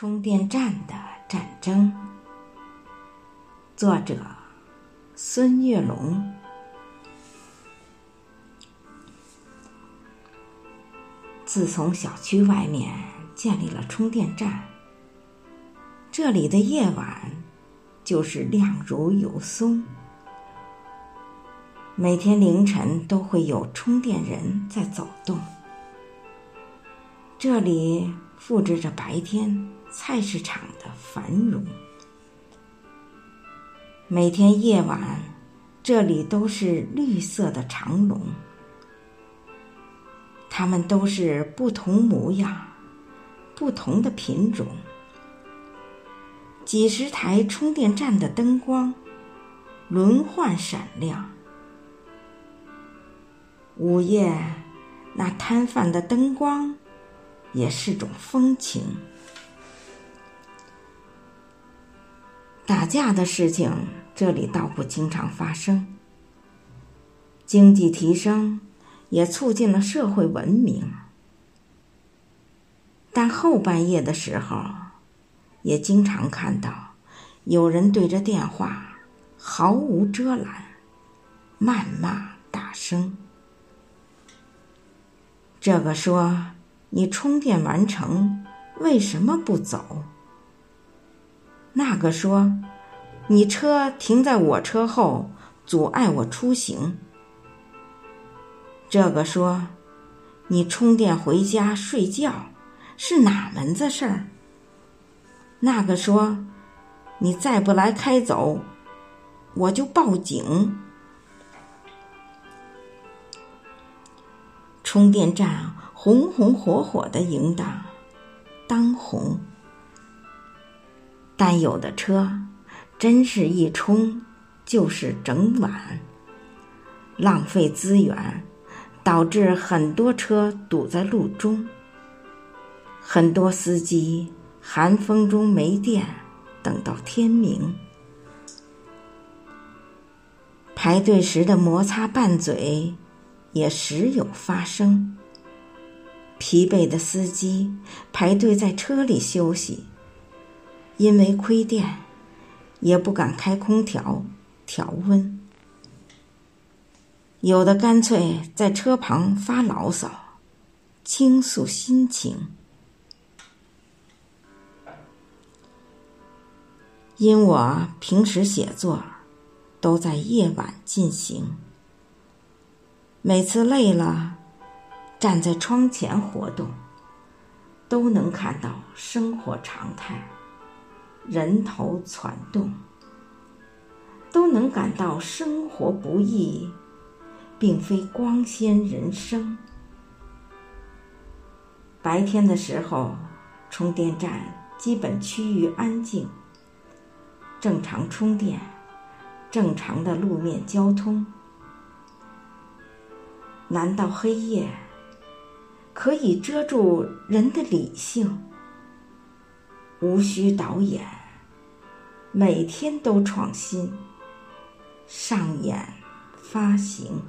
充电站的战争，作者孙月龙。自从小区外面建立了充电站，这里的夜晚就是亮如油松。每天凌晨都会有充电人在走动，这里复制着白天。菜市场的繁荣，每天夜晚，这里都是绿色的长龙。它们都是不同模样、不同的品种。几十台充电站的灯光轮换闪亮。午夜，那摊贩的灯光也是种风情。打架的事情，这里倒不经常发生。经济提升也促进了社会文明，但后半夜的时候，也经常看到有人对着电话毫无遮拦，谩骂大声。这个说：“你充电完成，为什么不走？”那个说：“你车停在我车后，阻碍我出行。”这个说：“你充电回家睡觉，是哪门子事儿？”那个说：“你再不来开走，我就报警。”充电站红红火火的迎当，当红。但有的车，真是一充就是整晚，浪费资源，导致很多车堵在路中。很多司机寒风中没电，等到天明。排队时的摩擦拌嘴，也时有发生。疲惫的司机排队在车里休息。因为亏电，也不敢开空调调温，有的干脆在车旁发牢骚，倾诉心情。因我平时写作都在夜晚进行，每次累了，站在窗前活动，都能看到生活常态。人头攒动，都能感到生活不易，并非光鲜人生。白天的时候，充电站基本趋于安静，正常充电，正常的路面交通。难道黑夜可以遮住人的理性？无需导演，每天都创新，上演发行。